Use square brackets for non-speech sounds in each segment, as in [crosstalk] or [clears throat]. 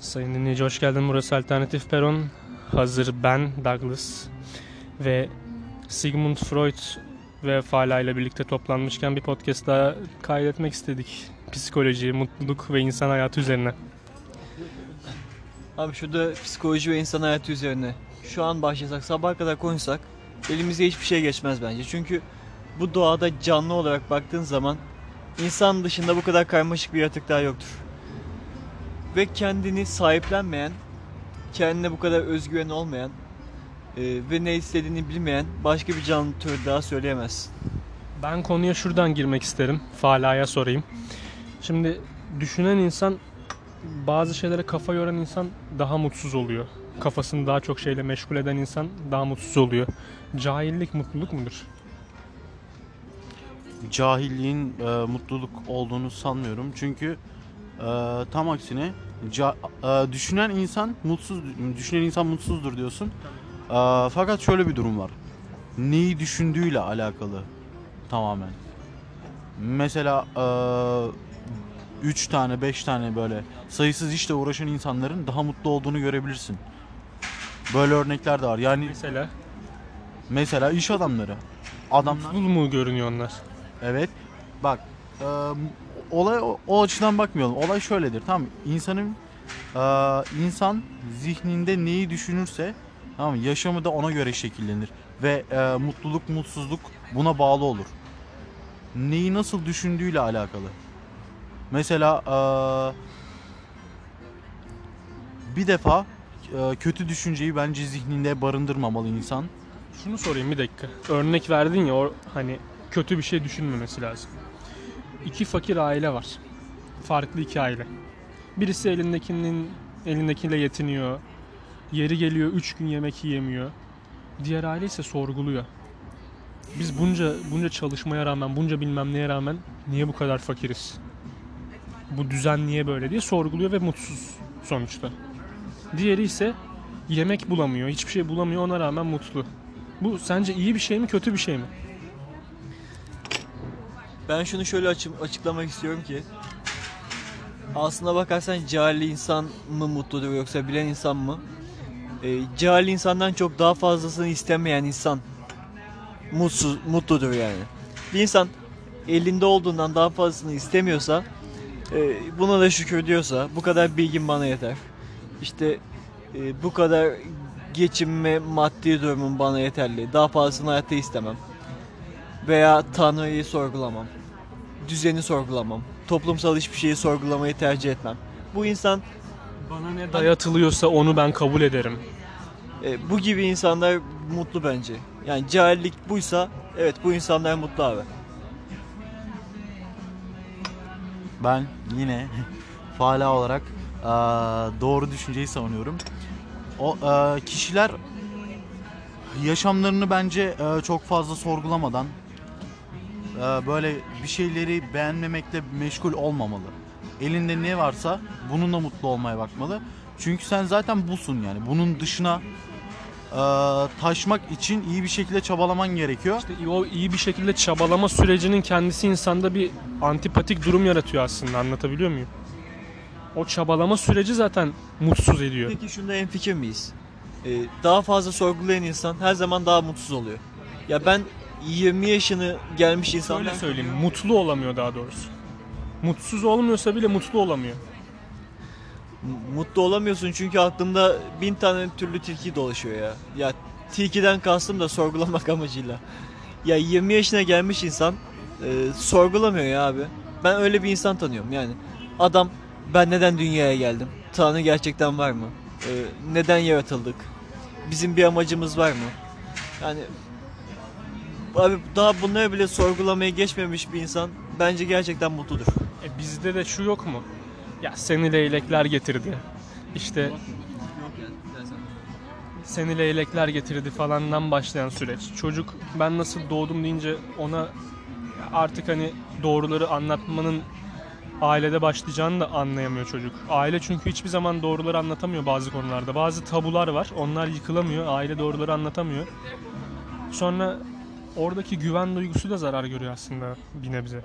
Sayın dinleyici hoş geldin. Burası Alternatif Peron. Hazır ben Douglas ve Sigmund Freud ve Fala ile birlikte toplanmışken bir podcast daha kaydetmek istedik. Psikoloji, mutluluk ve insan hayatı üzerine. Abi şurada psikoloji ve insan hayatı üzerine şu an başlasak sabaha kadar konuşsak elimize hiçbir şey geçmez bence. Çünkü bu doğada canlı olarak baktığın zaman insan dışında bu kadar karmaşık bir yaratık daha yoktur. Ve kendini sahiplenmeyen, kendine bu kadar özgüven olmayan e, ve ne istediğini bilmeyen başka bir canlı türü daha söyleyemez. Ben konuya şuradan girmek isterim. Fala'ya sorayım. Şimdi düşünen insan bazı şeylere kafa yoran insan daha mutsuz oluyor. Kafasını daha çok şeyle meşgul eden insan daha mutsuz oluyor. Cahillik mutluluk mudur? cahilliğin e, mutluluk olduğunu sanmıyorum. Çünkü e, tam aksine ca- e, düşünen insan mutsuz düşünen insan mutsuzdur diyorsun. E, fakat şöyle bir durum var. Neyi düşündüğüyle alakalı tamamen. Mesela 3 tane 5 tane böyle sayısız işle uğraşan insanların daha mutlu olduğunu görebilirsin. Böyle örnekler de var. Yani Mesela mesela iş adamları. Adamlar mutsuz mu görünüyor onlar? Evet. Bak e, olay o, o açıdan bakmayalım. Olay şöyledir. Tamam? İnsanın e, insan zihninde neyi düşünürse tamam mı? yaşamı da ona göre şekillenir ve e, mutluluk mutsuzluk buna bağlı olur. Neyi nasıl düşündüğüyle alakalı. Mesela e, bir defa e, kötü düşünceyi bence zihninde barındırmamalı insan. Şunu sorayım bir dakika. Örnek verdin ya o hani kötü bir şey düşünmemesi lazım. İki fakir aile var. Farklı iki aile. Birisi elindekinin elindekiyle yetiniyor. Yeri geliyor 3 gün yemek yiyemiyor. Diğer aile ise sorguluyor. Biz bunca bunca çalışmaya rağmen, bunca bilmem neye rağmen niye bu kadar fakiriz? Bu düzen niye böyle diye sorguluyor ve mutsuz sonuçta. Diğeri ise yemek bulamıyor, hiçbir şey bulamıyor ona rağmen mutlu. Bu sence iyi bir şey mi, kötü bir şey mi? Ben şunu şöyle açı- açıklamak istiyorum ki aslına bakarsan cahil insan mı mutludur yoksa bilen insan mı? E, cahil insandan çok daha fazlasını istemeyen insan mutsuz, mutludur yani. Bir insan elinde olduğundan daha fazlasını istemiyorsa e, buna da şükür diyorsa bu kadar bilgim bana yeter. İşte e, bu kadar geçim ve maddi durumum bana yeterli. Daha fazlasını hayatta istemem. Veya Tanrı'yı sorgulamam düzeni sorgulamam. Toplumsal hiçbir şeyi sorgulamayı tercih etmem. Bu insan, Bana ne dayatılıyorsa onu ben kabul ederim. e, bu gibi insanlar mutlu bence. Yani cahillik buysa, evet bu insanlar mutlu abi. Ben yine [laughs] faala olarak eee, doğru düşünceyi savunuyorum. O eee, kişiler yaşamlarını bence eee, çok fazla sorgulamadan böyle bir şeyleri beğenmemekle meşgul olmamalı. Elinde ne varsa bununla mutlu olmaya bakmalı. Çünkü sen zaten busun yani. Bunun dışına eee, taşmak için iyi bir şekilde çabalaman gerekiyor. İşte o iyi bir şekilde çabalama sürecinin kendisi insanda bir antipatik durum yaratıyor aslında anlatabiliyor muyum? O çabalama süreci zaten mutsuz ediyor. Peki şunda en fikir miyiz? E, daha fazla sorgulayan insan her zaman daha mutsuz oluyor. Ya ben 20 yaşını gelmiş insanlar... Şöyle söyleyeyim mutlu olamıyor daha doğrusu. Mutsuz olmuyorsa bile mutlu olamıyor. Mutlu olamıyorsun çünkü aklında bin tane türlü tilki dolaşıyor ya. Ya tilkiden kastım da sorgulamak [laughs] amacıyla. Ya 20 yaşına gelmiş insan e, sorgulamıyor ya abi. Ben öyle bir insan tanıyorum yani. Adam ben neden dünyaya geldim? Tanrı gerçekten var mı? E, neden yaratıldık? Bizim bir amacımız var mı? Yani abi daha bunları bile sorgulamaya geçmemiş bir insan bence gerçekten mutludur. E bizde de şu yok mu? Ya seni leylekler getirdi. İşte seni leylekler getirdi falandan başlayan süreç. Çocuk ben nasıl doğdum deyince ona artık hani doğruları anlatmanın ailede başlayacağını da anlayamıyor çocuk. Aile çünkü hiçbir zaman doğruları anlatamıyor bazı konularda. Bazı tabular var. Onlar yıkılamıyor. Aile doğruları anlatamıyor. Sonra oradaki güven duygusu da zarar görüyor aslında bir nebze.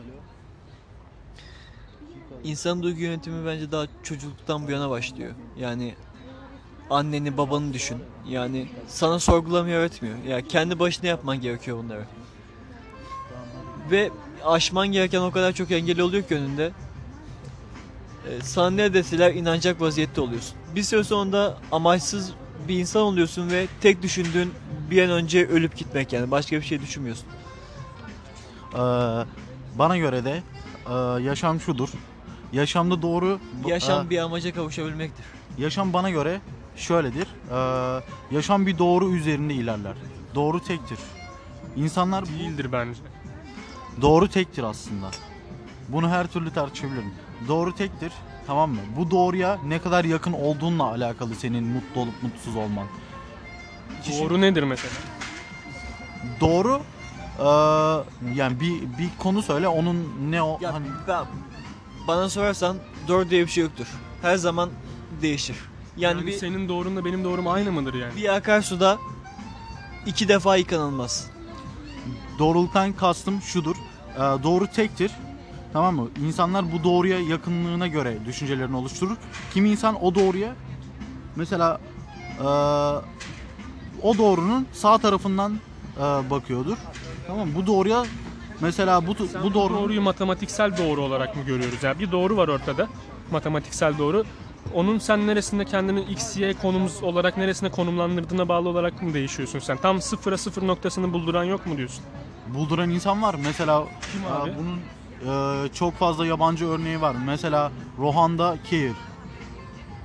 İnsan duygu yönetimi bence daha çocukluktan bu yana başlıyor. Yani anneni babanı düşün. Yani sana sorgulamıyor öğretmiyor. Ya kendi başına yapman gerekiyor bunları. Ve aşman gereken o kadar çok engel oluyor ki önünde. Ee, sana ne deseler inanacak vaziyette oluyorsun. Bir süre sonunda amaçsız bir insan oluyorsun ve tek düşündüğün bir an önce ölüp gitmek yani. Başka bir şey düşünmüyorsun. Ee, bana göre de e, yaşam şudur. Yaşamda doğru Yaşam e, bir amaca kavuşabilmektir. yaşam bana göre şöyledir. Ee, yaşam bir doğru üzerinde ilerler. Doğru tektir. İnsanlar Değildir bence. doğru tektir aslında. Bunu her türlü tartışabilirim. Doğru tektir. Tamam mı? Bu doğruya ne kadar yakın olduğunla alakalı senin mutlu olup mutsuz olman. Kişi- Doğru nedir mesela? Doğru eee, yani bir bir konu söyle onun ne o Ya hani ben, bana sorarsan doğru diye bir şey yoktur. Her zaman değişir. Yani, Yani, bir, senin doğrunla benim doğrum aynı mıdır yani? bir akarsuda iki defa yıkanılmaz. doğruluktan kastım şudur. Eee, doğru tektir. Tamam mı? İnsanlar bu doğruya yakınlığına göre düşüncelerini oluşturur. Kimi insan o doğruya mesela eee, o doğrunun sağ tarafından eee, bakıyordur. Tamam mı? Bu doğruya mesela bu bu doğru doğruyu matematiksel doğru olarak mı görüyoruz? Yani bir doğru var ortada. Matematiksel doğru. Onun sen neresinde kendini x, y konumuz olarak neresine konumlandırdığına bağlı olarak mı değişiyorsun sen? Tam sıfıra sıfır noktasını bulduran yok mu diyorsun? bulduran insan var. Mesela Kim e, abi? bunun e, çok fazla yabancı örneği var. Mesela Rohanda Keir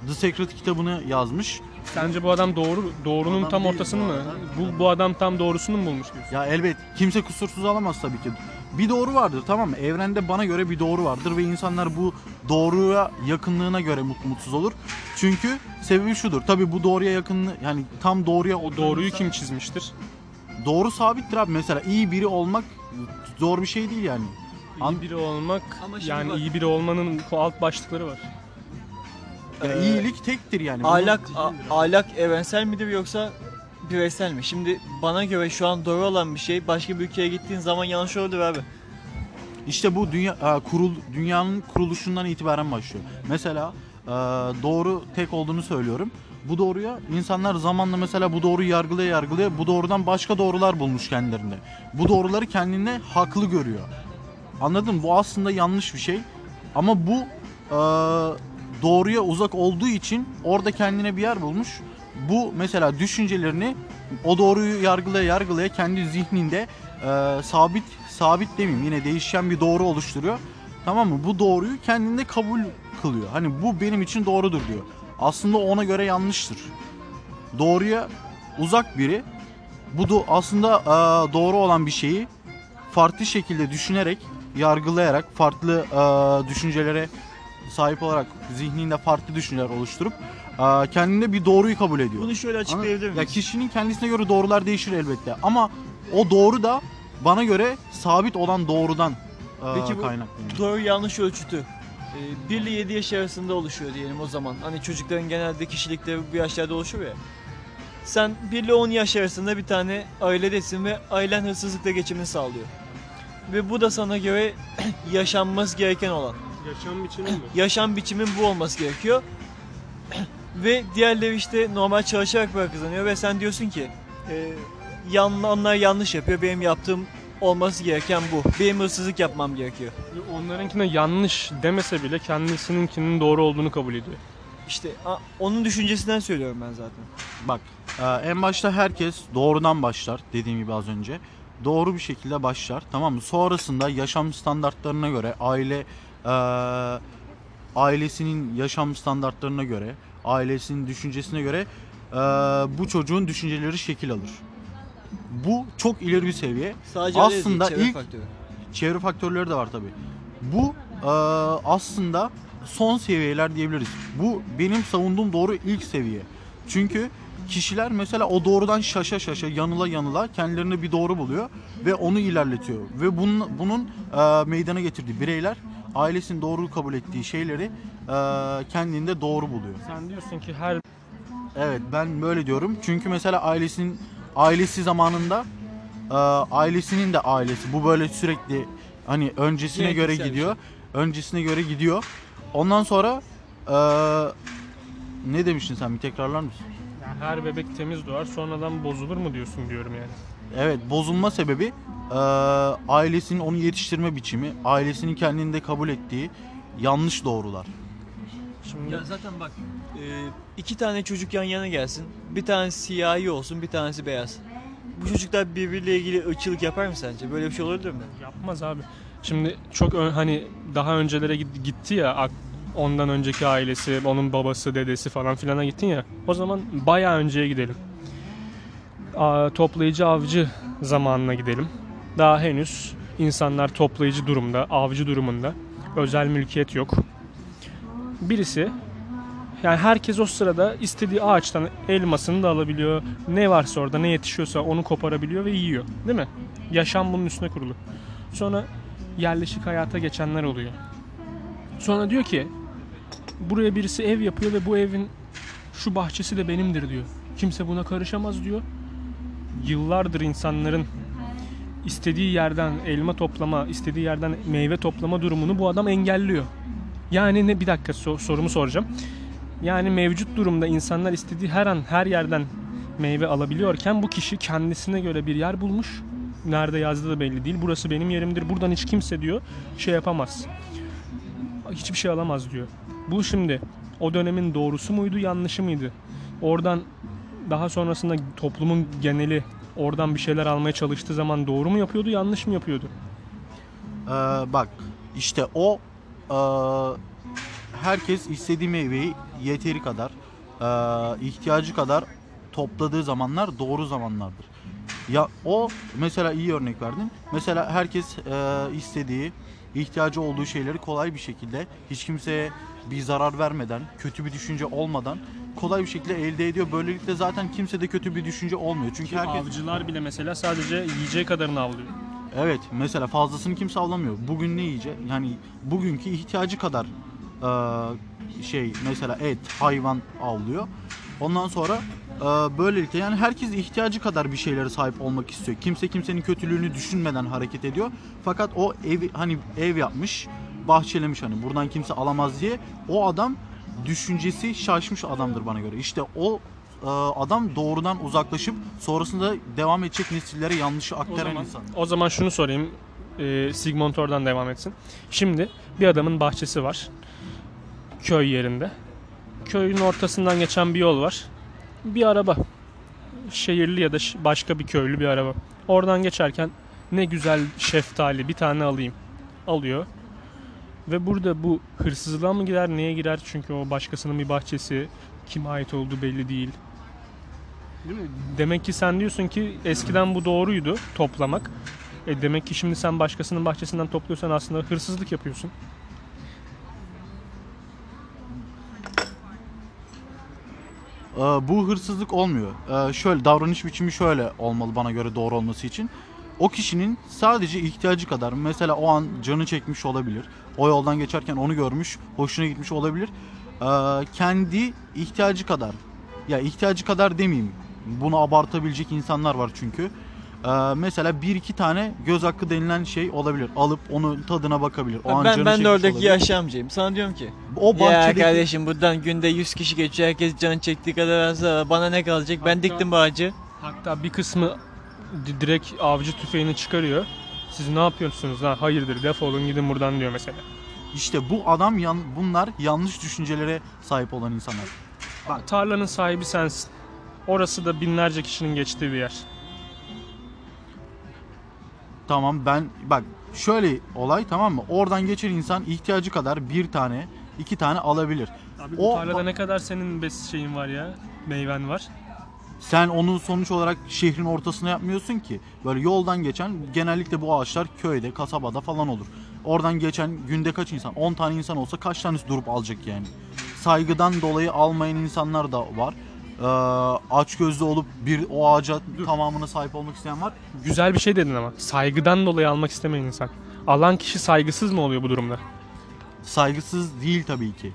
The Secret kitabını yazmış. Sence bu adam doğru doğrunun Adam tam değil ortasını bu mı? arada. Bu, bu adam tam doğrusunu mu bulmuş diyorsun? Ya elbet kimse kusursuz alamaz tabii ki. Bir doğru vardır tamam mı? Evrende bana göre bir doğru vardır ve insanlar bu doğruya yakınlığına göre mut- mutsuz olur. Çünkü sebebi şudur. Tabii bu doğruya yakınlığı yani tam doğruya O doğruyu kim çizmiştir? Doğru sabittir abi. Mesela iyi biri olmak zor bir şey değil yani. An- İyi biri olmak Ama şimdi yani bak- iyi biri olmanın alt başlıkları var. Ee, iyilik tektir yani. Bunu- Ahlak, a- ahlak evrensel midir yoksa bireysel mi? Şimdi bana göre şu an doğru olan bir şey başka bir ülkeye gittiğin zaman yanlış olur abi. İşte bu dünya e, kurul dünyanın kuruluşundan itibaren başlıyor. Mesela e, doğru tek olduğunu söylüyorum. Bu doğruya insanlar zamanla mesela bu doğruyu yargılaya yargılaya bu doğrudan başka doğrular bulmuş kendilerinde. Bu doğruları kendine haklı görüyor. Anladın mı? Bu aslında yanlış bir şey. Ama bu e, doğruya uzak olduğu için orada kendine bir yer bulmuş. Bu mesela düşüncelerini o doğruyu yargılaya yargılaya kendi zihninde e, sabit sabit demeyeyim yine değişen bir doğru oluşturuyor. Tamam mı? Bu doğruyu kendinde kabul kılıyor. Hani bu benim için doğrudur diyor. Aslında ona göre yanlıştır. Doğruya uzak biri bu da aslında e, doğru olan bir şeyi farklı şekilde düşünerek, yargılayarak, farklı e, düşüncelere sahip olarak zihninde farklı düşünceler oluşturup e, kendinde bir doğruyu kabul ediyor. Bunu şöyle açıklayabilir miyiz? Ya kişinin kendisine göre doğrular değişir elbette ama o doğru da bana göre sabit olan doğrudan e, Peki bu kaynaklanıyor. Doğru yanlış ölçütü. 1 ile 7 yaş arasında oluşuyor diyelim o zaman. Hani çocukların genelde kişilikleri bu yaşlarda oluşuyor ya. Sen 1 ile 10 yaş arasında bir tane ailedesin ve ailen hırsızlıkla geçimini sağlıyor. Ve bu da sana göre [clears throat] yaşanması gereken olan. Yaşam biçimi mi? Yaşam biçimin bu olması gerekiyor. [clears throat] ve diğerleri işte normal çalışarak para kazanıyor ve sen diyorsun ki e, yan, onlar yanlış yapıyor benim yaptığım olması gereken bu. Benim hırsızlık yapmam gerekiyor. Onlarınkine yanlış demese bile kendisininkinin doğru olduğunu kabul ediyor. İşte a- onun düşüncesinden söylüyorum ben zaten. Bak e, en başta herkes doğrudan başlar dediğim gibi az önce. Doğru bir şekilde başlar tamam mı? Sonrasında yaşam standartlarına göre aile ailesinin yaşam standartlarına göre ailesinin düşüncesine göre e, bu çocuğun düşünceleri şekil alır. Bu çok ileri bir seviye. Sadece Aslında değil, çevre ilk- faktörü. Çevre faktörleri de var tabi. Bu e, aslında son seviyeler diyebiliriz. Bu benim savunduğum doğru ilk seviye. Çünkü kişiler mesela o doğrudan şaşa şaşa yanıla yanıla kendilerine bir doğru buluyor ve onu ilerletiyor. Ve bunun, bunun e, meydana getirdiği bireyler ailesinin doğru kabul ettiği şeyleri e, kendinde doğru buluyor. Sen diyorsun ki her Evet ben böyle diyorum. Çünkü mesela ailesinin ailesi zamanında e, ailesinin de ailesi bu böyle sürekli hani öncesine Geleneksel göre bir şey. gidiyor. Öncesine göre gidiyor. Ondan sonra e, ne demiştin sen bir tekrarlar mısın? Her bebek temiz doğar sonradan bozulur mu diyorsun diyorum yani. Evet bozulma sebebi e, ailesinin onu yetiştirme biçimi, ailesinin kendinde kabul ettiği yanlış doğrular. Şimdi Ya zaten bak e, iki tane çocuk yan yana gelsin. Bir tanesi siyahi olsun bir tanesi beyaz. Bu çocuklar birbiriyle ilgili ırkçılık yapar mı sence? Böyle bir şey olabilir mi? yapmaz abi. Şimdi çok ön- hani daha öncelere git- gitti ya ondan önceki ailesi, onun babası, dedesi falan filana gittin ya. O zaman bayağı önceye gidelim. Aa, toplayıcı avcı zamanına gidelim. Daha henüz insanlar toplayıcı durumda, avcı durumunda. Özel mülkiyet yok. Birisi yani herkes o sırada istediği ağaçtan elmasını da alabiliyor. Ne varsa orada ne yetişiyorsa onu koparabiliyor ve yiyor. Değil mi? Yaşam bunun üstüne kurulu. Sonra yerleşik hayata geçenler oluyor. Sonra diyor ki buraya birisi ev yapıyor ve bu evin şu bahçesi de benimdir diyor. Kimse buna karışamaz diyor. Yıllardır insanların istediği yerden elma toplama, istediği yerden meyve toplama durumunu bu adam engelliyor. Yani ne bir dakika so- sorumu soracağım. Yani mevcut durumda insanlar istediği her an her yerden meyve alabiliyorken bu kişi kendisine göre bir yer bulmuş. Nerede yazdığı da belli değil. Burası benim yerimdir. Buradan hiç kimse diyor şey yapamaz. Hiçbir şey alamaz diyor. Bu şimdi o dönemin doğrusu muydu, yanlışı mıydı? Oradan daha sonrasında toplumun geneli oradan bir şeyler almaya çalıştığı zaman doğru mu yapıyordu, yanlış mı yapıyordu? Ee, bak işte o e, herkes istediği meyveyi yeteri kadar e, ihtiyacı kadar topladığı zamanlar doğru zamanlardır. Ya o mesela iyi örnek verdin. Mesela herkes e, istediği ihtiyacı olduğu şeyleri kolay bir şekilde hiç kimseye bir zarar vermeden, kötü bir düşünce olmadan kolay bir şekilde elde ediyor. Böylelikle zaten kimsede kötü bir düşünce olmuyor. Çünkü Ki herkes avcılar bile mesela sadece yiyeceği kadarını avlıyor. Evet mesela fazlasını kimse avlamıyor. Bugün ne yiyecek? Yani bugünkü ihtiyacı kadar şey mesela et, hayvan avlıyor. Ondan sonra böylelikle yani herkes ihtiyacı kadar bir şeylere sahip olmak istiyor. Kimse kimsenin kötülüğünü düşünmeden hareket ediyor. Fakat o evi hani ev yapmış, bahçelemiş hani buradan kimse alamaz diye o adam düşüncesi şaşmış adamdır bana göre. İşte o eee, adam doğrudan uzaklaşıp sonrasında devam edecek nesillere yanlışı O aktaran zaman, insan. o zaman şunu sorayım. Ee, Sigmund oradan devam etsin. Şimdi bir adamın bahçesi var. Köy yerinde. Köyün ortasından geçen bir yol var. Bir araba. Şehirli ya da başka bir köylü bir araba. Oradan geçerken ne güzel şeftali bir tane alayım. Alıyor. Ve burada bu hırsızlığa mı girer neye girer? Çünkü o başkasının bir bahçesi. Kime ait olduğu belli değil. Değil mi? Demek ki sen diyorsun ki eskiden bu doğruydu toplamak. E demek ki şimdi sen başkasının bahçesinden topluyorsan aslında hırsızlık yapıyorsun. Ee, bu hırsızlık olmuyor. Ee, şöyle davranış biçimi şöyle olmalı bana göre doğru olması için. O kişinin sadece ihtiyacı kadar mesela o an canı çekmiş olabilir. O yoldan geçerken onu görmüş, hoşuna gitmiş olabilir. Ee, kendi ihtiyacı kadar ya ihtiyacı kadar demeyeyim. Bunu abartabilecek insanlar var çünkü. Ee, mesela bir iki tane göz hakkı denilen şey olabilir. Alıp onun tadına bakabilir. O an ben canı ben de çekmiş oradaki olabilir. yaşlı amcayım. Sana diyorum ki O ya bahçedeki kardeşim buradan günde 100 kişi geçiyor. Herkes can çektiği kadar alsa bana ne kalacak? Ben Hatta- diktim bu ağacı. Hatta bir kısmı direkt avcı tüfeğini çıkarıyor. Siz ne yapıyorsunuz lan? Hayırdır defolun gidin buradan diyor mesela. işte bu adam yan, bunlar yanlış düşüncelere sahip olan insanlar. Bak. Tarlanın sahibi sensin. Orası da binlerce kişinin geçtiği bir yer. Tamam ben bak şöyle olay tamam mı? Oradan geçen insan ihtiyacı kadar bir tane, iki tane alabilir. Abi bu O- tarlada ne kadar senin bes şeyin var ya? Meyven var. Sen onu sonuç olarak şehrin ortasına yapmıyorsun ki. Böyle yoldan geçen genellikle bu ağaçlar köyde, kasabada falan olur. Oradan geçen günde kaç insan? 10 tane insan olsa kaç tanesi durup alacak yani? Saygıdan dolayı almayan insanlar da var. Ee, aç gözlü olup bir o ağaca tamamına sahip olmak isteyen var. Güzel bir şey dedin ama. Saygıdan dolayı almak istemeyen insan. Alan kişi saygısız mı oluyor bu durumda? saygısız değil tabii ki.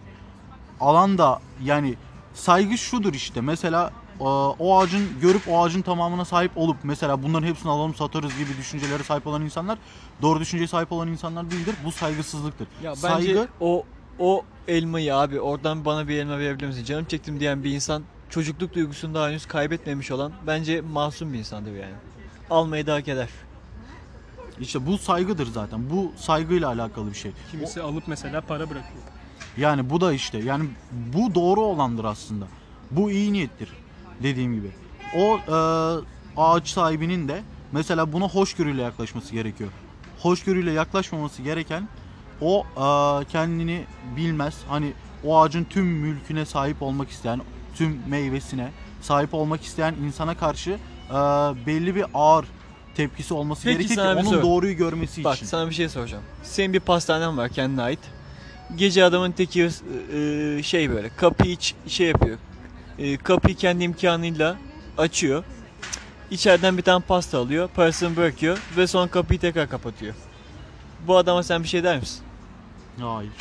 Alan da yani saygı şudur işte mesela o ağacın görüp o ağacın tamamına sahip olup mesela bunların hepsini alalım satarız gibi düşüncelere sahip olan insanlar doğru düşünceye sahip olan insanlar değildir. Bu saygısızlıktır. Ya bence Saygı o o elmayı abi oradan bana bir elma verebilir misin? Canım çektim diyen bir insan çocukluk duygusunu daha henüz kaybetmemiş olan bence masum bir insandır yani. Almayı da hak eder. İşte bu saygıdır zaten. Bu saygıyla alakalı bir şey. Kimisi alıp mesela para bırakıyor. Yani bu da işte yani bu doğru olandır aslında. Bu iyi niyettir dediğim gibi. O e, ağaç sahibinin de mesela buna hoşgörüyle yaklaşması gerekiyor. Hoşgörüyle yaklaşmaması gereken o e, kendini bilmez. Hani o ağacın tüm mülküne sahip olmak isteyen, tüm meyvesine sahip olmak isteyen insana karşı e, belli bir ağır tepkisi olması Peki gerekir ki sana bir onun soru. doğruyu görmesi Bak için. sana bir şey soracağım. Senin bir pastanen var kendine ait. Gece adamın teki e, şey böyle kapıyı iç, şey yapıyor. E, kapıyı kendi imkanıyla açıyor. İçeriden bir tane pasta alıyor, parasını bırakıyor ve sonra kapıyı tekrar kapatıyor. Bu adama sen bir şey der misin? Hayır.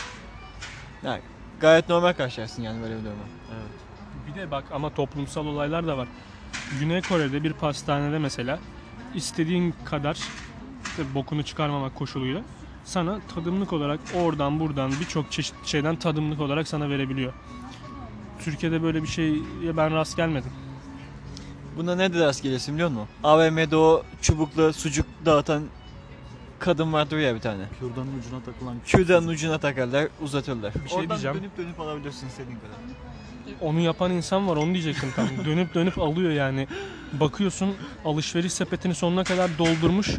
Yani gayet normal karşılarsın yani böyle bir durumu. Evet. Bir de bak ama toplumsal olaylar da var. Güney Kore'de bir pastanede mesela istediğin kadar işte bokunu çıkarmamak koşuluyla sana tadımlık olarak oradan buradan birçok çeşit şeyden tadımlık olarak sana verebiliyor. Türkiye'de böyle bir şeye ben rast gelmedim. Buna ne de ders geliyorsun biliyor musun? AVM'de o çubukla sucuk dağıtan kadın vardır ya bir tane. Kürdanın ucuna takılan Kürdanın ucuna takarlar, uzatırlar. Bir şey Oradan diyeceğim. dönüp dönüp alabilirsin istediğin kadar. Onu yapan insan var onu diyecektim tam. [laughs] dönüp dönüp alıyor yani. Bakıyorsun alışveriş sepetini sonuna kadar doldurmuş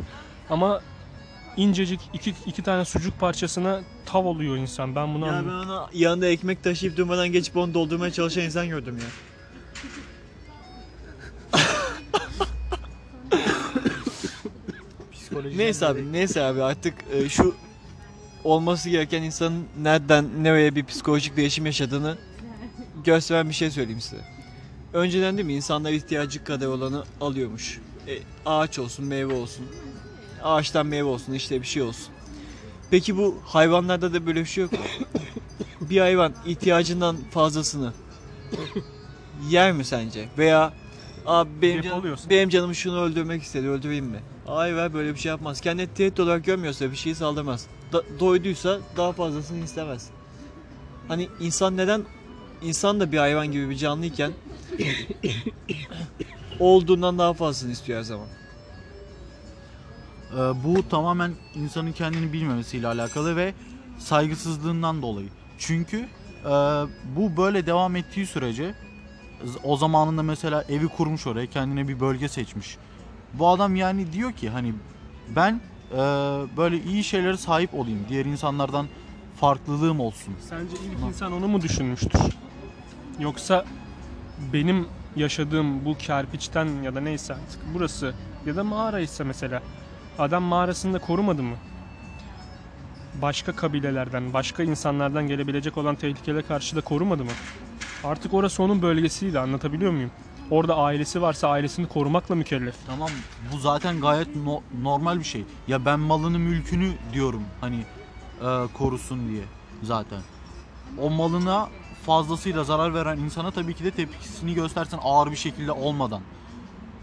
ama incecik iki, iki tane sucuk parçasına tav oluyor insan. Ben bunu Ya ben ona yanında ekmek taşıyıp durmadan geçip onu doldurmaya çalışan insan gördüm ya. psikoloji. Neyse abi, neyse abi artık e, şu olması gereken insanın nereden nereye bir psikolojik değişim yaşadığını gösteren bir şey söyleyeyim size. Önceden değil mi insanlar ihtiyacı kadar olanı alıyormuş. E, ağaç olsun, meyve olsun. Ağaçtan meyve olsun, işte bir şey olsun. Peki bu hayvanlarda da böyle bir şey yok mu? [coughs] bir hayvan ihtiyacından fazlasını yer mi sence? Veya abi benim, canım, Depoluyorsun. benim canım şunu öldürmek istedi, öldüreyim mi? Hayır böyle bir şey yapmaz. Kendini tehdit olarak görmüyorsa bir şeyi saldırmaz. Da- doyduysa daha fazlasını istemez. Hani insan neden insan da bir hayvan gibi bir canlıyken [coughs] olduğundan daha fazlasını istiyor her zaman. Ee, bu tamamen insanın kendini bilmemesiyle alakalı ve saygısızlığından dolayı. Çünkü e, bu böyle devam ettiği sürece o zamanında mesela evi kurmuş oraya kendine bir bölge seçmiş. Bu adam yani diyor ki hani ben e, böyle iyi şeylere sahip olayım. Diğer insanlardan farklılığım olsun. Sence ilk insan onu mu düşünmüştür? Yoksa benim yaşadığım bu kerpiçten ya da neyse artık burası ya da mağara ise mesela adam mağarasında korumadı mı? Başka kabilelerden, başka insanlardan gelebilecek olan tehlikelere karşı da korumadı mı? Artık orası onun bölgesiydi anlatabiliyor muyum? Orada ailesi varsa ailesini korumakla mükellef. Tamam bu zaten gayet no- normal bir şey. Ya ben malını mülkünü diyorum hani e, korusun diye zaten. O malına fazlasıyla zarar veren insana tabii ki de tepkisini göstersen ağır bir şekilde olmadan.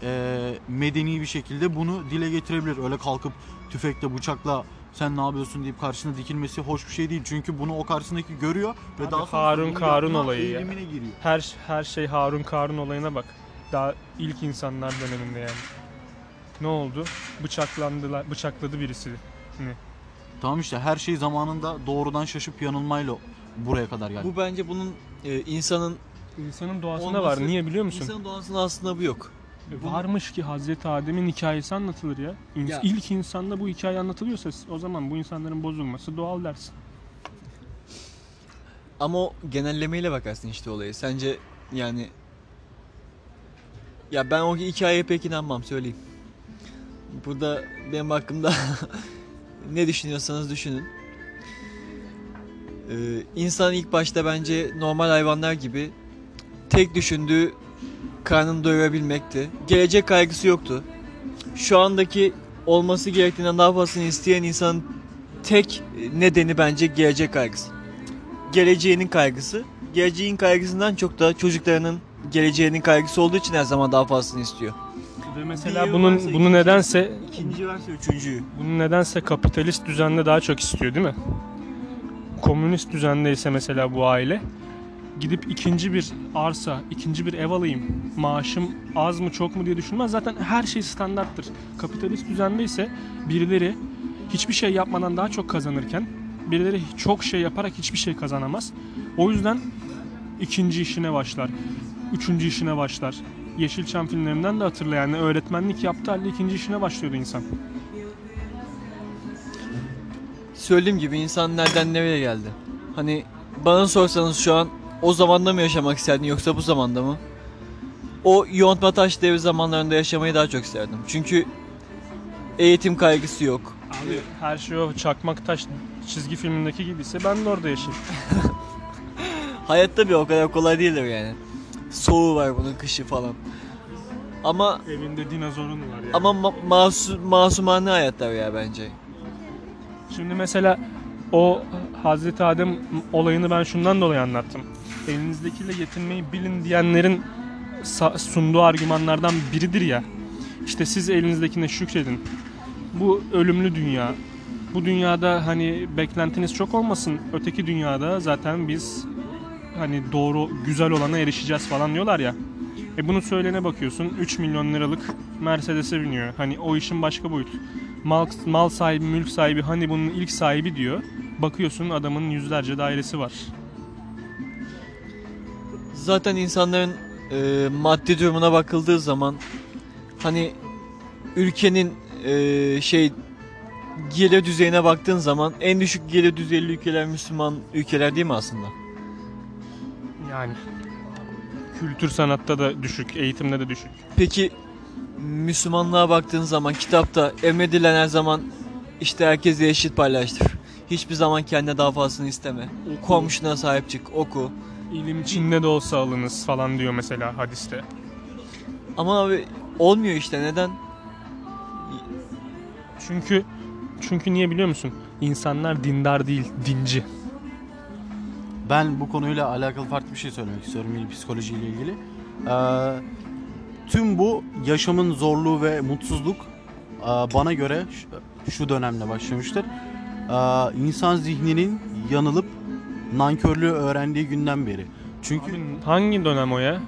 E, medeni bir şekilde bunu dile getirebilir. Öyle kalkıp tüfekle bıçakla sen ne yapıyorsun deyip karşısına dikilmesi hoş bir şey değil. Çünkü bunu o karşısındaki görüyor ve Abi daha sonra Harun Karun olayı ya. eğilimine giriyor. Her her şey Harun Karun olayına bak. Daha ilk insanlar döneminde yani. Ne oldu? Bıçaklandılar, bıçakladı birisi. Tamam işte her şey zamanında doğrudan şaşıp yanılmayla buraya kadar geldi. Bu bence bunun e, insanın İnsanın doğasında Olması- var. Niye biliyor musun? insanın doğasında aslında bu yok. E, Varmış ki Hazreti Adem'in hikayesi anlatılır ya. İns- Ya. İlk insanda bu hikaye anlatılıyorsa o zaman bu insanların bozulması doğal dersin. Ama o genellemeyle bakarsın işte olayı. Sence yani ya ben o hikayeye pek inanmam söyleyeyim. Burada benim hakkımda [laughs] ne düşünüyorsanız düşünün. Ee, insan ilk başta bence normal hayvanlar gibi tek düşündüğü karnını doyurabilmekti. Gelecek kaygısı yoktu. Şu andaki olması gerektiğinden daha fazlasını isteyen insanın tek nedeni bence gelecek kaygısı geleceğinin kaygısı. Geleceğin kaygısından çok da çocuklarının geleceğinin kaygısı olduğu için her zaman daha fazlasını istiyor. Ve mesela Diğeri bunun bunu ikinci- nedense İkinci varsa üçüncüyü. bunu nedense kapitalist düzende daha çok istiyor değil mi? komünist düzendeyse mesela bu aile gidip ikinci bir arsa, ikinci bir ev alayım, maaşım az mı çok mu diye düşünmez. Zaten her şey standarttır. Kapitalist düzendeyse birileri hiçbir şey yapmadan daha çok kazanırken birileri çok şey yaparak hiçbir şey kazanamaz. O yüzden ikinci işine başlar. Üçüncü işine başlar. Yeşilçam filmlerinden de hatırla yani öğretmenlik yaptığı halde ikinci işine başlıyordu insan. Söylediğim gibi insan nereden nereye geldi? Hani bana sorsanız şu an o zamanda mı yaşamak isterdin yoksa bu zamanda mı? O yontma taş devri zamanlarında yaşamayı daha çok isterdim. Çünkü eğitim kaygısı yok. Abi her şey o çakmak taş çizgi filmindeki gibiyse ben de orada yaşayayım. [laughs] Hayatta bir o kadar kolay değildir yani. Soğuğu var bunun kışı falan. Ama Evinde dinozorun var yani. ama ma- masu, masumane hayatlar ya bence. Şimdi mesela o Hazreti Adem olayını ben şundan dolayı anlattım. Elinizdekiyle yetinmeyi bilin diyenlerin sunduğu argümanlardan biridir ya. İşte siz elinizdekine şükredin. Bu ölümlü dünya. Bu dünyada hani beklentiniz çok olmasın. Öteki dünyada zaten biz hani doğru güzel olana erişeceğiz falan diyorlar ya. E bunu söylene bakıyorsun 3 milyon liralık Mercedes'e biniyor. Hani o işin başka boyutu. Mal, mal sahibi, mülk sahibi hani bunun ilk sahibi diyor. Bakıyorsun adamın yüzlerce dairesi var. Zaten insanların e, maddi durumuna bakıldığı zaman hani ülkenin e, şey gelir düzeyine baktığın zaman en düşük gelir düzeyli ülkeler Müslüman ülkeler değil mi aslında? Yani kültür sanatta da düşük, eğitimde de düşük. Peki Müslümanlığa baktığın zaman kitapta emredilen her zaman işte herkese eşit paylaştır. Hiçbir zaman kendine daha fazlasını isteme. Komşuna sahip çık, oku. İlim Çin'de de olsa alınız falan diyor mesela hadiste. Ama abi olmuyor işte neden? Çünkü çünkü niye biliyor musun? İnsanlar dindar değil, dinci. Ben bu konuyla alakalı farklı bir şey söylemek istiyorum yine psikolojiyle ilgili. Ee, tüm bu yaşamın zorluğu ve mutsuzluk e, bana göre şu, şu dönemle başlamıştır. Ee, insan zihninin yanılıp nankörlüğü öğrendiği günden beri. Çünkü Abi hangi dönem o ya?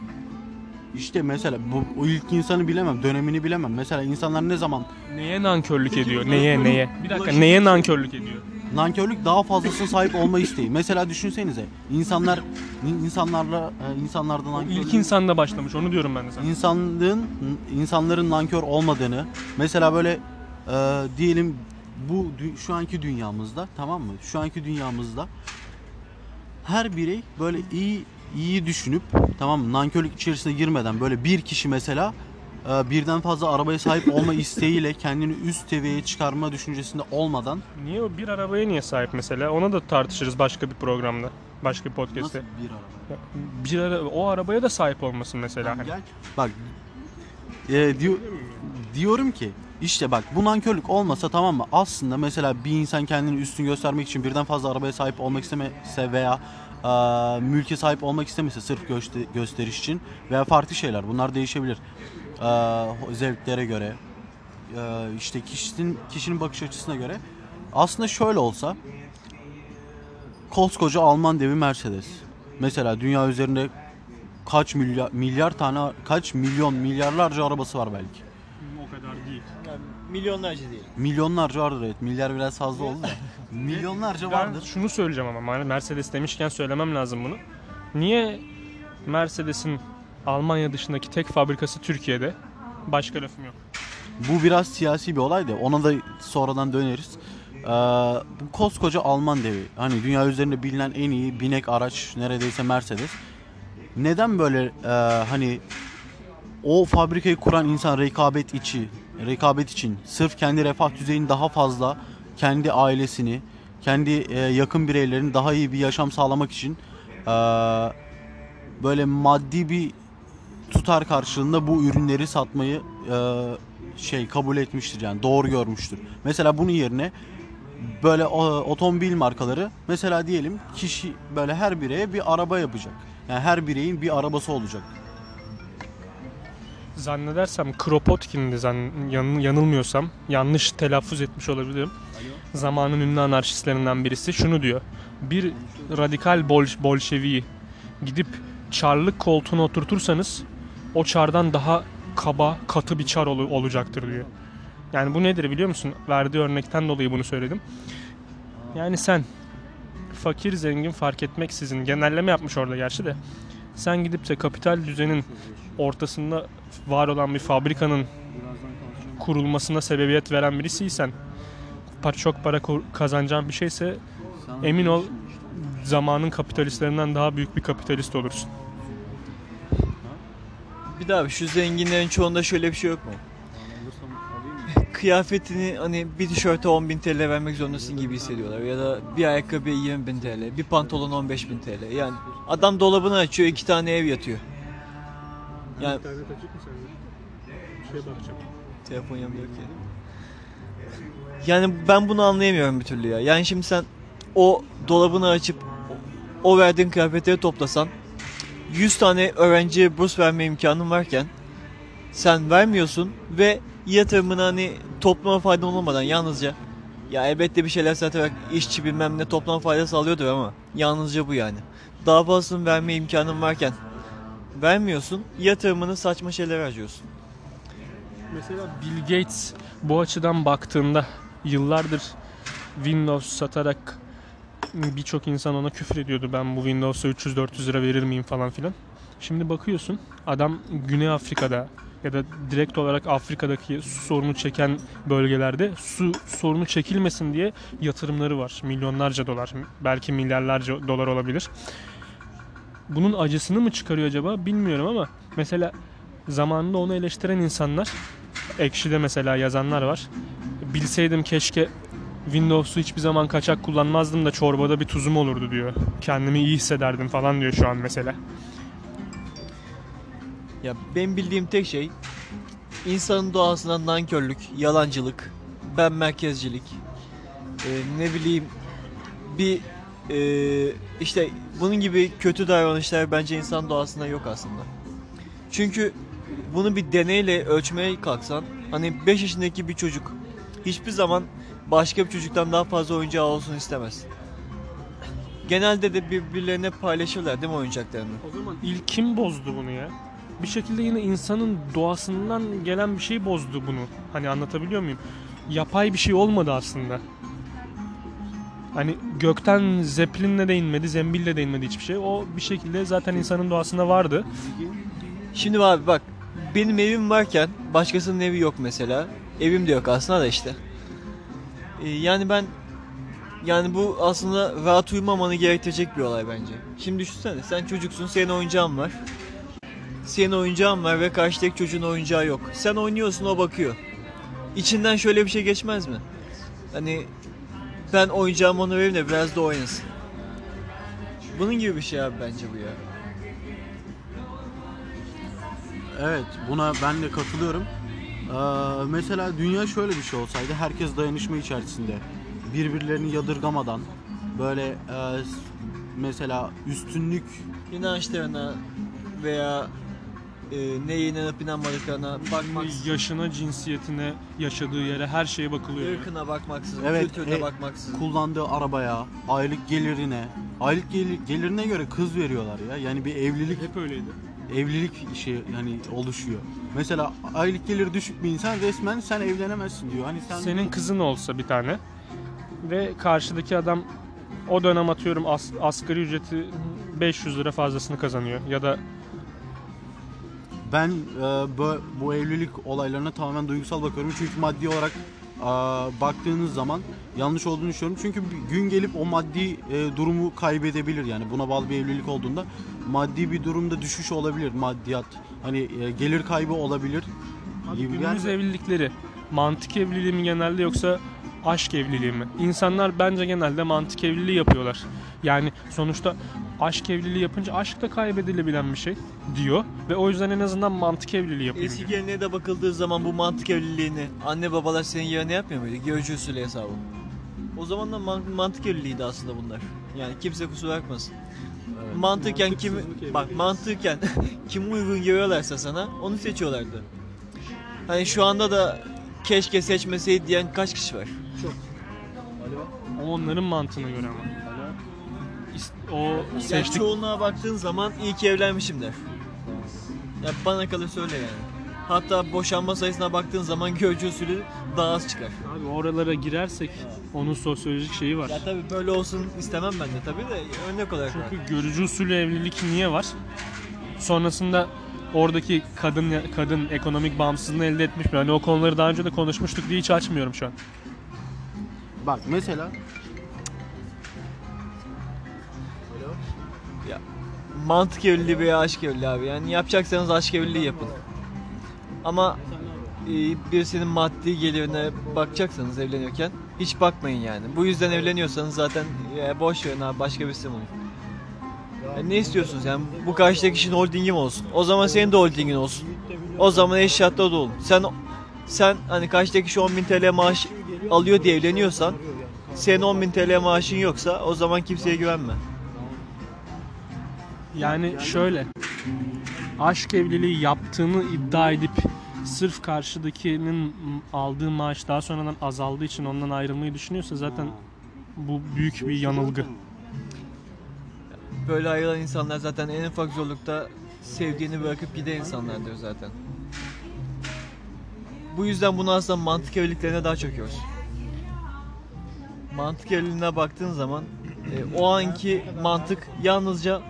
işte mesela bu o ilk insanı bilemem, dönemini bilemem. Mesela insanlar ne zaman Neye nankörlük Peki ediyor? Neye neye? Bir dakika neye nankörlük ediyor? nankörlük daha fazlasına sahip olma isteği. Mesela düşünsenize insanlar insanlarla e, insanlardan nankörlük ilk insanda başlamış onu diyorum ben de sana. insanlığın insanların nankör olmadığını mesela böyle e, diyelim bu dü- şu anki dünyamızda tamam mı? Şu anki dünyamızda her birey böyle iyi iyi düşünüp tamam? Nankörlük içerisine girmeden böyle bir kişi mesela e, birden fazla arabaya sahip olma [laughs] isteğiyle kendini üst seviyeye çıkarma düşüncesinde olmadan Niye o bir arabaya niye sahip mesela? Ona da tartışırız başka bir programda. Başka bir nasıl podcast'te. bir araba? Bir ara, o arabaya da sahip olmasın mesela. Hani. Gel. Bak e, diyor, diyorum ki işte bak bu nankörlük olmasa tamam mı? Aslında mesela bir insan kendini üstün göstermek için birden fazla arabaya sahip olmak istemese veya e, mülke sahip olmak istemese sırf göster- gösteriş için veya farklı şeyler bunlar değişebilir. E, zevklere göre e, işte kişinin kişinin bakış açısına göre aslında şöyle olsa koskoca Alman devi Mercedes. Mesela dünya üzerinde kaç milyar milyar tane kaç milyon milyarlarca arabası var belki. O kadar değil. Yani milyonlarca değil. Milyonlarca vardır evet. Milyar biraz fazla oldu da. [laughs] Milyonlarca Ben vardır. şunu söyleyeceğim ama hani Mercedes demişken söylemem lazım bunu. Niye Mercedes'in Almanya dışındaki tek fabrikası Türkiye'de? Başka lafım yok. Bu biraz siyasi bir olay da ona da sonradan döneriz. Ee, bu koskoca Alman devi. Hani dünya üzerinde bilinen en iyi binek araç neredeyse Mercedes. Neden böyle e, hani o fabrikayı kuran insan rekabet içi, rekabet için sırf kendi refah düzeyini daha fazla, kendi ailesini, kendi e, yakın bireylerin daha iyi bir yaşam sağlamak için e, böyle maddi bir tutar karşılığında bu ürünleri satmayı e, şey kabul etmiştir yani doğru görmüştür. Mesela bunun yerine böyle o- otomobil markaları mesela diyelim kişi böyle her bireye bir araba yapacak. Yani her bireyin bir arabası olacak. zannedersem Kropotkin'di zan, yan- yanılmıyorsam yanlış telaffuz etmiş olabilirim. Zamanın ünlü anarşistlerinden birisi şunu diyor. Bir radikal bol, bolşeviyi gidip çarlık koltuğuna oturtursanız o çardan daha kaba, katı bir çar ol- olacaktır diyor. Yani bu nedir biliyor musun? Verdiği örnekten dolayı bunu söyledim. Yani sen fakir zengin fark etmeksizin genelleme yapmış orada gerçi de sen gidip de kapital düzenin ortasında var olan bir fabrikanın kurulmasına sebebiyet veren birisiysen çok para kazanacağın bir şeyse emin ol zamanın kapitalistlerinden daha büyük bir kapitalist olursun. Bir daha şu zenginlerin çoğunda şöyle bir şey yok mu? Kıyafetini hani bir tişörte 10.000 TL vermek zorundasın gibi hissediyorlar. Ya da bir ayakkabıya 20.000 TL, bir pantolon 15.000 TL. Yani adam dolabını açıyor iki tane ev yatıyor. Yani İnternet açık mı sende? Bir şeye bakacağım. Telefon yanımda yok ya. Yani ben bunu anlayamıyorum bir türlü ya. Yani şimdi sen o dolabını açıp o verdiğin kıyafetleri toplasan 100 tane öğrenciye burs verme imkanın varken sen vermiyorsun ve yatırımını hani topluma fayda olmadan yalnızca ya elbette bir şeyler satarak işçi bilmem ne topluma fayda sağlıyordur ama yalnızca bu yani. Daha fazlasını verme imkanın varken vermiyorsun yatırımını saçma şeylere harcıyorsun. Mesela Bill Gates bu açıdan baktığında yıllardır Windows satarak birçok insan ona küfür ediyordu. Ben bu Windows'a 300-400 lira verir miyim falan filan. Şimdi bakıyorsun adam Güney Afrika'da ya da direkt olarak Afrika'daki su sorunu çeken bölgelerde su sorunu çekilmesin diye yatırımları var. Milyonlarca dolar, belki milyarlarca dolar olabilir. Bunun acısını mı çıkarıyor acaba bilmiyorum ama mesela zamanında onu eleştiren insanlar Ekşi'de mesela yazanlar var. Bilseydim keşke Windows'u hiçbir zaman kaçak kullanmazdım da çorbada bir tuzum olurdu diyor. Kendimi iyi hissederdim falan diyor şu an mesela. Ya ben bildiğim tek şey insanın doğasından nankörlük, yalancılık, ben merkezcilik, e, ne bileyim bir e, işte bunun gibi kötü davranışlar bence insan doğasında yok aslında. Çünkü bunu bir deneyle ölçmeye kalksan hani 5 yaşındaki bir çocuk hiçbir zaman başka bir çocuktan daha fazla oyuncağı olsun istemez. Genelde de birbirlerine paylaşırlar değil mi oyuncaklarını? O zaman ilk kim bozdu bunu ya? Bir şekilde yine insanın doğasından gelen bir şey bozdu bunu. Hani anlatabiliyor muyum? Yapay bir şey olmadı aslında. Hani gökten zeplinle de inmedi, zembille de inmedi hiçbir şey. O bir şekilde zaten insanın doğasında vardı. Şimdi abi bak benim evim varken başkasının evi yok mesela. Evim de yok aslında da işte. Ee, yani ben yani bu aslında rahat uyumamanı gerektirecek bir olay bence. Şimdi düşünsene sen çocuksun senin oyuncağın var. Senin oyuncağın var ve karşıdaki çocuğun oyuncağı yok. Sen oynuyorsun o bakıyor. İçinden şöyle bir şey geçmez mi? Hani ben oyuncağımı ona vereyim de biraz da oynasın. Bunun gibi bir şey abi bence bu ya. Evet buna ben de katılıyorum. Ee, mesela dünya şöyle bir şey olsaydı herkes dayanışma içerisinde birbirlerini yadırgamadan böyle e, mesela üstünlük inançlarına veya e, neye inanıp inanmadıklarına bakmaksızın, Yaşına, cinsiyetine, yaşadığı yere her şeye bakılıyor. yani. ırkına bakmaksızın, Evet, kültürüne e, bakmaksızın. kullandığı arabaya, aylık gelirine, aylık gelir, gelirine göre kız veriyorlar ya. Yani bir evlilik Hep öyleydi. evlilik işi hani oluşuyor. Mesela aylık geliri düşük bir insan resmen sen evlenemezsin diyor. Hani sen Senin kızın olsa bir tane ve karşıdaki adam o dönem atıyorum as- asgari ücreti 500 lira fazlasını kazanıyor ya da Ben e, bu, bu evlilik olaylarına tamamen duygusal bakıyorum. Çünkü maddi olarak e, baktığınız zaman yanlış olduğunu düşünüyorum. Çünkü bir gün gelip o maddi e, durumu kaybedebilir. Yani buna bağlı bir evlilik olduğunda maddi bir durumda düşüş olabilir maddiyat. Hani e, gelir kaybı olabilir. Abi gibi günümüz geldi. evlilikleri mantık evliliği mi genelde yoksa aşk evliliği mi? İnsanlar bence genelde mantık evliliği yapıyorlar. Yani sonuçta aşk evliliği yapınca aşk da kaybedilebilen bir şey diyor ve o yüzden en azından mantık evliliği yapayım Eski diyor. geleneğe de bakıldığı zaman bu mantık evliliğini anne babalar senin yerine yapmıyor muydu? Görücü usulü hesabı. O zaman da man- mantık evliliğiydi aslında bunlar. Yani kimse kusura bakmasın. mantıken kim Mantıksızlık evliliği. bak mantıken [laughs] kim uygun görüyorlarsa sana onu seçiyorlardı. Hani şu anda da keşke seçmeseydi diyen kaç kişi var? O onların mantığına göre ama. O Yani seçtik çoğunluğa baktığın zaman iyi ki evlenmişim der. Ya bana kalırsa öyle yani. Hatta boşanma sayısına baktığın zaman görücü usulü daha az çıkar. Abi oralara girersek onun sosyolojik şeyi var. Ya tabii böyle olsun istemem ben de tabii de örnek olarak var. Çünkü görücü usulü evlilik niye var? Sonrasında oradaki kadın kadın ekonomik bağımsızlığını elde etmiş mi? Hani o konuları daha önce de konuşmuştuk diye hiç açmıyorum şu an. Bak mesela Mantık evliliği veya aşk evliliği abi. Yani yapacaksanız aşk evliliği yapın. Ama e, birisinin maddi gelirine bakacaksanız evleniyorken hiç bakmayın yani. Bu yüzden evleniyorsanız zaten e, boş verin abi başka birisi bulun. Yani ne istiyorsunuz yani bu karşıdaki kişinin holdingi mi olsun? O zaman senin de holdingin olsun. O zaman eşyatta da olun. Sen sen hani karşıdaki kişi 10.000 TL maaş alıyor diye evleniyorsan senin 10.000 TL maaşın yoksa o zaman kimseye güvenme. Yani şöyle aşk evliliği yaptığını iddia edip sırf karşıdakinin aldığı maaş daha sonradan azaldığı için ondan ayrılmayı düşünüyorsa zaten bu büyük bir yanılgı. Böyle ayrılan insanlar zaten en ufak zorlukta sevdiğini bırakıp giden insanlardır zaten. Bu yüzden bunu aslında mantık evliliklerine daha çöküyoruz. Mantık evliliğine baktığın zaman e, o anki mantık yalnızca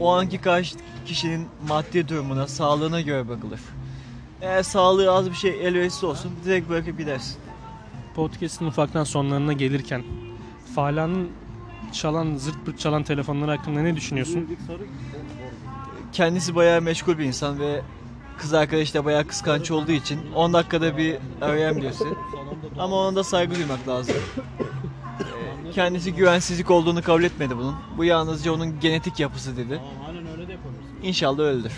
o anki karşı kişinin maddi durumuna, sağlığına göre bakılır. Eğer sağlığı az bir şey elverişsiz olsun direkt bırakıp gidersin. Podcast'ın ufaktan sonlarına gelirken Fala'nın çalan, zırt pırt çalan telefonları hakkında ne düşünüyorsun? kendisi bayağı meşgul bir insan ve kız arkadaşı da bayağı kıskanç olduğu için 10 dakikada bir arayayım diyorsun. Ama ona da saygı duymak lazım. Kendisi güvensizlik olduğunu kabul etmedi bunun. Bu yalnızca onun genetik yapısı dedi. İnşallah öyledir.